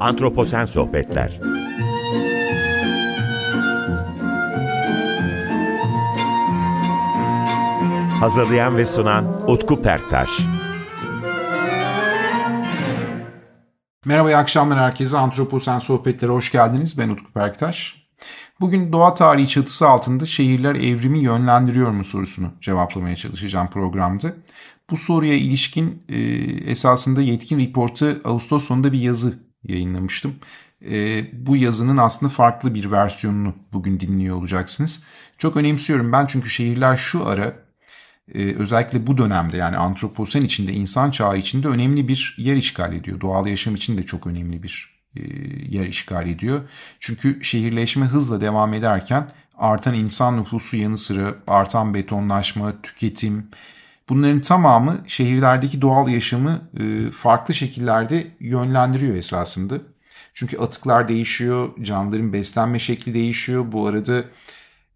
Antroposen Sohbetler Hazırlayan ve sunan Utku Perktaş Merhaba, iyi akşamlar herkese. Antroposen Sohbetlere hoş geldiniz. Ben Utku Perktaş. Bugün doğa tarihi çatısı altında şehirler evrimi yönlendiriyor mu sorusunu cevaplamaya çalışacağım programda. Bu soruya ilişkin e, esasında Yetkin Report'ı Ağustos sonunda bir yazı yayınlamıştım. E, bu yazının aslında farklı bir versiyonunu bugün dinliyor olacaksınız. Çok önemsiyorum ben çünkü şehirler şu ara e, özellikle bu dönemde yani antroposen içinde insan çağı içinde önemli bir yer işgal ediyor. Doğal yaşam için de çok önemli bir e, yer işgal ediyor. Çünkü şehirleşme hızla devam ederken artan insan nüfusu yanı sıra artan betonlaşma, tüketim bunların tamamı şehirlerdeki doğal yaşamı e, farklı şekillerde yönlendiriyor esasında. Çünkü atıklar değişiyor, canlıların beslenme şekli değişiyor. Bu arada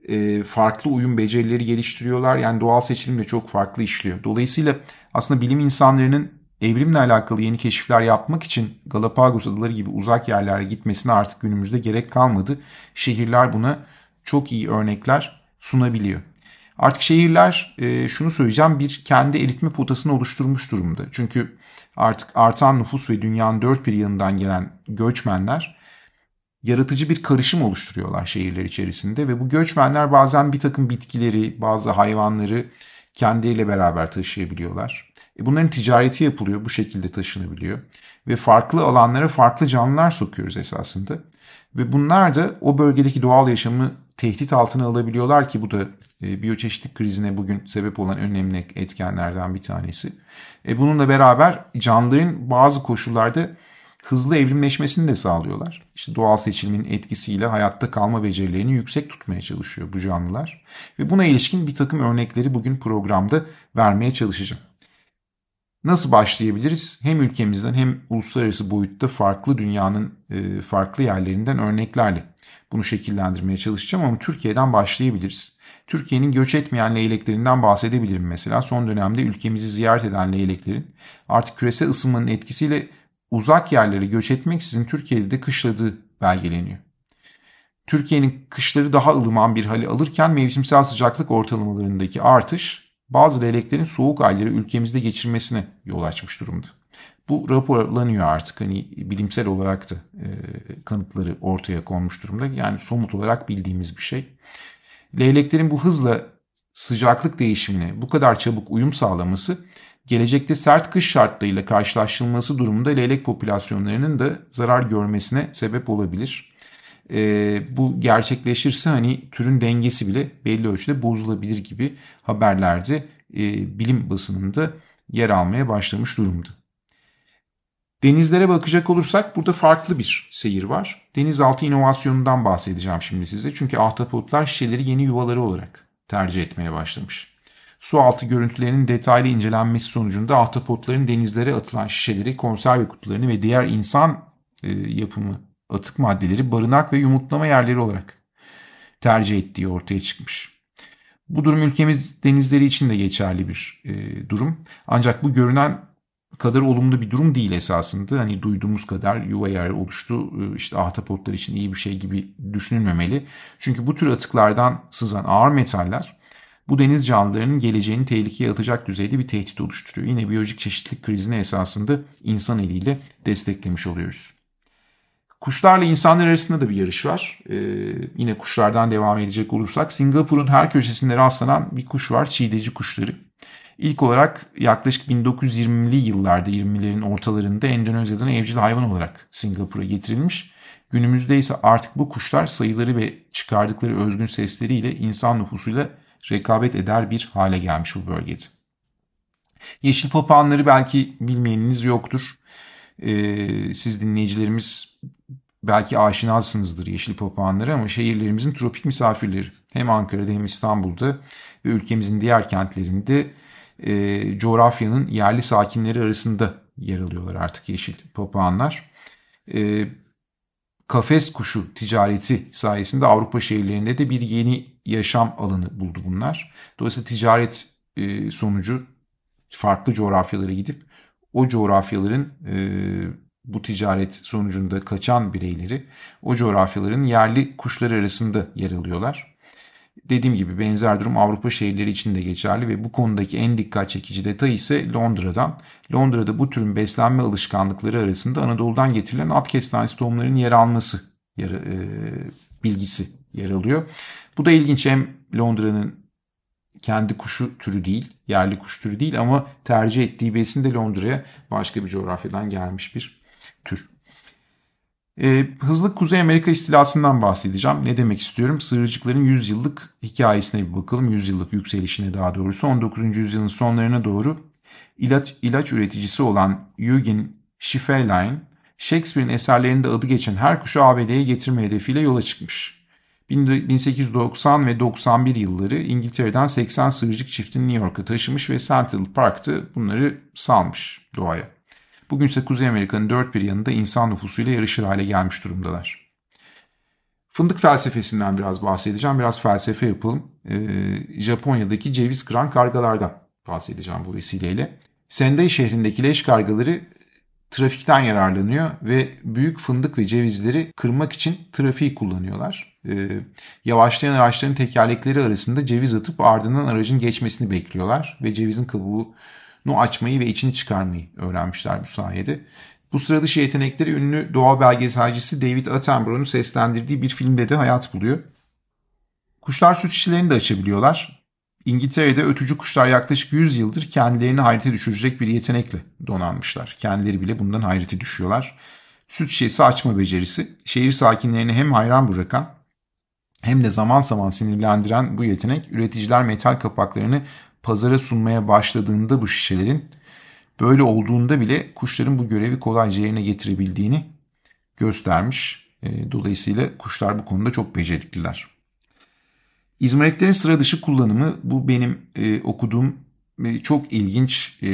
e, farklı uyum becerileri geliştiriyorlar. Yani doğal seçilim de çok farklı işliyor. Dolayısıyla aslında bilim insanlarının evrimle alakalı yeni keşifler yapmak için Galapagos adaları gibi uzak yerlere gitmesine artık günümüzde gerek kalmadı. Şehirler buna çok iyi örnekler sunabiliyor. Artık şehirler e, şunu söyleyeceğim bir kendi eritme potasını oluşturmuş durumda. Çünkü artık artan nüfus ve dünyanın dört bir yanından gelen göçmenler yaratıcı bir karışım oluşturuyorlar şehirler içerisinde ve bu göçmenler bazen bir takım bitkileri, bazı hayvanları kendileriyle beraber taşıyabiliyorlar. E bunların ticareti yapılıyor, bu şekilde taşınabiliyor ve farklı alanlara farklı canlılar sokuyoruz esasında. Ve bunlar da o bölgedeki doğal yaşamı tehdit altına alabiliyorlar ki bu da e, biyoçeşitlik krizine bugün sebep olan önemli etkenlerden bir tanesi. E, bununla beraber canlıların bazı koşullarda hızlı evrimleşmesini de sağlıyorlar. İşte doğal seçilimin etkisiyle hayatta kalma becerilerini yüksek tutmaya çalışıyor bu canlılar. Ve buna ilişkin bir takım örnekleri bugün programda vermeye çalışacağım. Nasıl başlayabiliriz? Hem ülkemizden hem uluslararası boyutta farklı dünyanın e, farklı yerlerinden örneklerle bunu şekillendirmeye çalışacağım ama Türkiye'den başlayabiliriz. Türkiye'nin göç etmeyen leyleklerinden bahsedebilirim mesela. Son dönemde ülkemizi ziyaret eden leyleklerin artık küresel ısınmanın etkisiyle uzak yerlere göç etmeksizin Türkiye'de de kışladığı belgeleniyor. Türkiye'nin kışları daha ılıman bir hali alırken mevsimsel sıcaklık ortalamalarındaki artış bazı leyleklerin soğuk ayları ülkemizde geçirmesine yol açmış durumda. Bu raporlanıyor artık hani bilimsel olarak da e, kanıtları ortaya konmuş durumda. Yani somut olarak bildiğimiz bir şey. Leyleklerin bu hızla sıcaklık değişimine bu kadar çabuk uyum sağlaması gelecekte sert kış şartlarıyla karşılaştırılması durumunda leylek popülasyonlarının da zarar görmesine sebep olabilir. E, bu gerçekleşirse hani türün dengesi bile belli ölçüde bozulabilir gibi haberlerde e, bilim basınında yer almaya başlamış durumda. Denizlere bakacak olursak burada farklı bir seyir var. Denizaltı inovasyonundan bahsedeceğim şimdi size. Çünkü ahtapotlar şişeleri yeni yuvaları olarak tercih etmeye başlamış. Su altı görüntülerinin detaylı incelenmesi sonucunda ahtapotların denizlere atılan şişeleri, konserve kutularını ve diğer insan e, yapımı atık maddeleri barınak ve yumurtlama yerleri olarak tercih ettiği ortaya çıkmış. Bu durum ülkemiz denizleri için de geçerli bir e, durum. Ancak bu görünen kadar olumlu bir durum değil esasında. Hani duyduğumuz kadar yuva yer oluştu e, işte ahtapotlar için iyi bir şey gibi düşünülmemeli. Çünkü bu tür atıklardan sızan ağır metaller bu deniz canlılarının geleceğini tehlikeye atacak düzeyde bir tehdit oluşturuyor. Yine biyolojik çeşitlilik krizini esasında insan eliyle desteklemiş oluyoruz. Kuşlarla insanlar arasında da bir yarış var. Ee, yine kuşlardan devam edecek olursak Singapur'un her köşesinde rastlanan bir kuş var çiğdeci kuşları. İlk olarak yaklaşık 1920'li yıllarda 20'lerin ortalarında Endonezya'dan evcil hayvan olarak Singapur'a getirilmiş. Günümüzde ise artık bu kuşlar sayıları ve çıkardıkları özgün sesleriyle insan nüfusuyla rekabet eder bir hale gelmiş bu bölgede. Yeşil papağanları belki bilmeyeniniz yoktur. Ee, siz dinleyicilerimiz belki aşinasınızdır yeşil papağanları ama şehirlerimizin tropik misafirleri. Hem Ankara'da hem İstanbul'da ve ülkemizin diğer kentlerinde e, coğrafyanın yerli sakinleri arasında yer alıyorlar artık yeşil papağanlar. E, kafes kuşu ticareti sayesinde Avrupa şehirlerinde de bir yeni yaşam alanı buldu bunlar. Dolayısıyla ticaret e, sonucu farklı coğrafyalara gidip o coğrafyaların e, bu ticaret sonucunda kaçan bireyleri o coğrafyaların yerli kuşları arasında yer alıyorlar. Dediğim gibi benzer durum Avrupa şehirleri için de geçerli ve bu konudaki en dikkat çekici detay ise Londra'dan. Londra'da bu türün beslenme alışkanlıkları arasında Anadolu'dan getirilen at kestanesi tohumlarının yer alması yer, e, bilgisi yer alıyor. Bu da ilginç hem Londra'nın kendi kuşu türü değil, yerli kuş türü değil ama tercih ettiği besin de Londra'ya başka bir coğrafyadan gelmiş bir tür. E, hızlı Kuzey Amerika istilasından bahsedeceğim. Ne demek istiyorum? Sığırcıkların 100 yıllık hikayesine bir bakalım. 100 yıllık yükselişine daha doğrusu. 19. yüzyılın sonlarına doğru ilaç, ilaç üreticisi olan Eugen Schifferlein, Shakespeare'in eserlerinde adı geçen her kuşu ABD'ye getirme hedefiyle yola çıkmış. 1890 ve 91 yılları İngiltere'den 80 sığırcık çiftini New York'a taşımış ve Central Park'ta bunları salmış doğaya. Bugün ise Kuzey Amerika'nın dört bir yanında insan nüfusuyla yarışır hale gelmiş durumdalar. Fındık felsefesinden biraz bahsedeceğim. Biraz felsefe yapalım. Ee, Japonya'daki ceviz kıran kargalardan bahsedeceğim bu vesileyle. Sendai şehrindeki leş kargaları trafikten yararlanıyor ve büyük fındık ve cevizleri kırmak için trafiği kullanıyorlar. Ee, yavaşlayan araçların tekerlekleri arasında ceviz atıp ardından aracın geçmesini bekliyorlar ve cevizin kabuğu nu açmayı ve içini çıkarmayı öğrenmişler bu sayede. Bu sıra dışı yetenekleri ünlü doğal belgeselcisi David Attenborough'un seslendirdiği bir filmde de hayat buluyor. Kuşlar süt şişelerini de açabiliyorlar. İngiltere'de ötücü kuşlar yaklaşık 100 yıldır kendilerini hayrete düşürecek bir yetenekle donanmışlar. Kendileri bile bundan hayrete düşüyorlar. Süt şişesi açma becerisi şehir sakinlerini hem hayran bırakan hem de zaman zaman sinirlendiren bu yetenek üreticiler metal kapaklarını pazara sunmaya başladığında bu şişelerin böyle olduğunda bile kuşların bu görevi kolayca yerine getirebildiğini göstermiş. E, dolayısıyla kuşlar bu konuda çok becerikliler. İzmaritlerin sıra dışı kullanımı bu benim e, okuduğum e, çok ilginç e,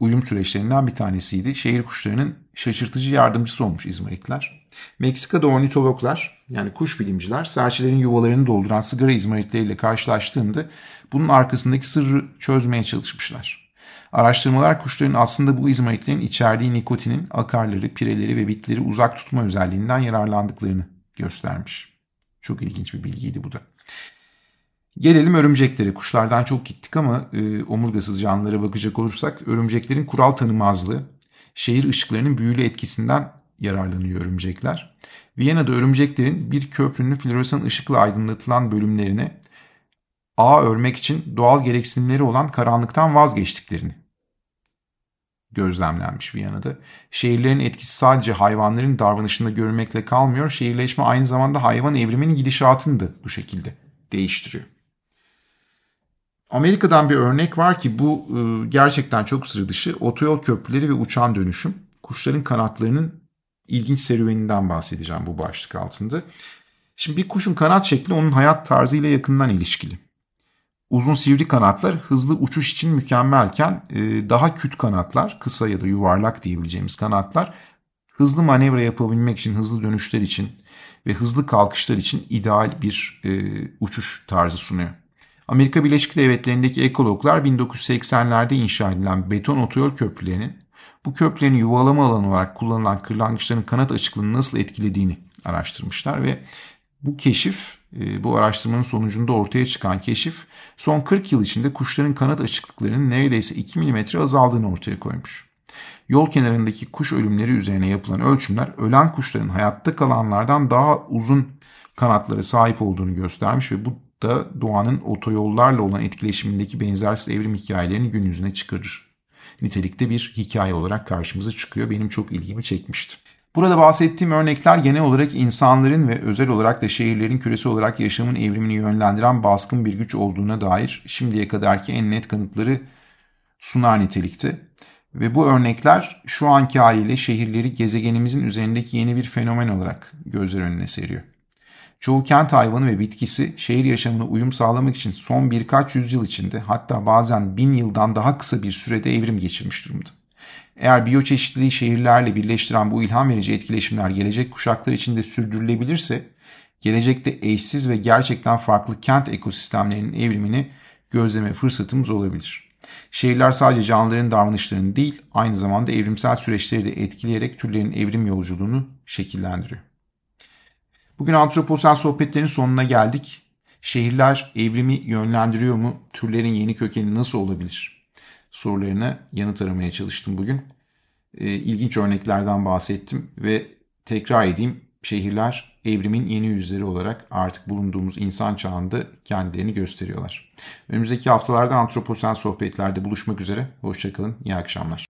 uyum süreçlerinden bir tanesiydi. Şehir kuşlarının şaşırtıcı yardımcısı olmuş izmaritler. Meksika'da ornitologlar yani kuş bilimciler serçelerin yuvalarını dolduran sigara izmaritleriyle karşılaştığında bunun arkasındaki sırrı çözmeye çalışmışlar. Araştırmalar kuşların aslında bu izmaritlerin içerdiği nikotinin akarları, pireleri ve bitleri uzak tutma özelliğinden yararlandıklarını göstermiş. Çok ilginç bir bilgiydi bu da. Gelelim örümceklere. Kuşlardan çok gittik ama e, omurgasız canlılara bakacak olursak örümceklerin kural tanımazlığı, şehir ışıklarının büyülü etkisinden yararlanıyor örümcekler. Viyana'da örümceklerin bir köprünün floresan ışıkla aydınlatılan bölümlerine ağ örmek için doğal gereksinimleri olan karanlıktan vazgeçtiklerini gözlemlenmiş Viyana'da. Şehirlerin etkisi sadece hayvanların davranışında görülmekle kalmıyor. Şehirleşme aynı zamanda hayvan evriminin gidişatını da bu şekilde değiştiriyor. Amerika'dan bir örnek var ki bu e, gerçekten çok sıra dışı. Otoyol köprüleri ve uçan dönüşüm. Kuşların kanatlarının ilginç serüveninden bahsedeceğim bu başlık altında. Şimdi bir kuşun kanat şekli onun hayat tarzıyla yakından ilişkili. Uzun sivri kanatlar hızlı uçuş için mükemmelken e, daha küt kanatlar, kısa ya da yuvarlak diyebileceğimiz kanatlar hızlı manevra yapabilmek için, hızlı dönüşler için ve hızlı kalkışlar için ideal bir e, uçuş tarzı sunuyor. Amerika Birleşik Devletleri'ndeki ekologlar 1980'lerde inşa edilen beton otoyol köprülerinin bu köprülerin yuvalama alanı olarak kullanılan kırlangıçların kanat açıklığını nasıl etkilediğini araştırmışlar ve bu keşif, bu araştırmanın sonucunda ortaya çıkan keşif son 40 yıl içinde kuşların kanat açıklıklarının neredeyse 2 mm azaldığını ortaya koymuş. Yol kenarındaki kuş ölümleri üzerine yapılan ölçümler ölen kuşların hayatta kalanlardan daha uzun kanatlara sahip olduğunu göstermiş ve bu da doğanın otoyollarla olan etkileşimindeki benzersiz evrim hikayelerini gün yüzüne çıkarır. Nitelikte bir hikaye olarak karşımıza çıkıyor. Benim çok ilgimi çekmişti. Burada bahsettiğim örnekler genel olarak insanların ve özel olarak da şehirlerin küresel olarak yaşamın evrimini yönlendiren baskın bir güç olduğuna dair şimdiye kadarki en net kanıtları sunar nitelikte. Ve bu örnekler şu anki haliyle şehirleri gezegenimizin üzerindeki yeni bir fenomen olarak gözler önüne seriyor. Çoğu kent hayvanı ve bitkisi şehir yaşamına uyum sağlamak için son birkaç yüzyıl içinde hatta bazen bin yıldan daha kısa bir sürede evrim geçirmiş durumda. Eğer biyoçeşitliliği şehirlerle birleştiren bu ilham verici etkileşimler gelecek kuşaklar içinde sürdürülebilirse, gelecekte eşsiz ve gerçekten farklı kent ekosistemlerinin evrimini gözleme fırsatımız olabilir. Şehirler sadece canlıların davranışlarını değil, aynı zamanda evrimsel süreçleri de etkileyerek türlerin evrim yolculuğunu şekillendiriyor. Bugün antroposen sohbetlerin sonuna geldik. Şehirler evrimi yönlendiriyor mu? Türlerin yeni kökeni nasıl olabilir? Sorularına yanıt aramaya çalıştım bugün. E, ilginç örneklerden bahsettim ve tekrar edeyim şehirler evrimin yeni yüzleri olarak artık bulunduğumuz insan çağında kendilerini gösteriyorlar. Önümüzdeki haftalarda antroposen sohbetlerde buluşmak üzere. Hoşçakalın, iyi akşamlar.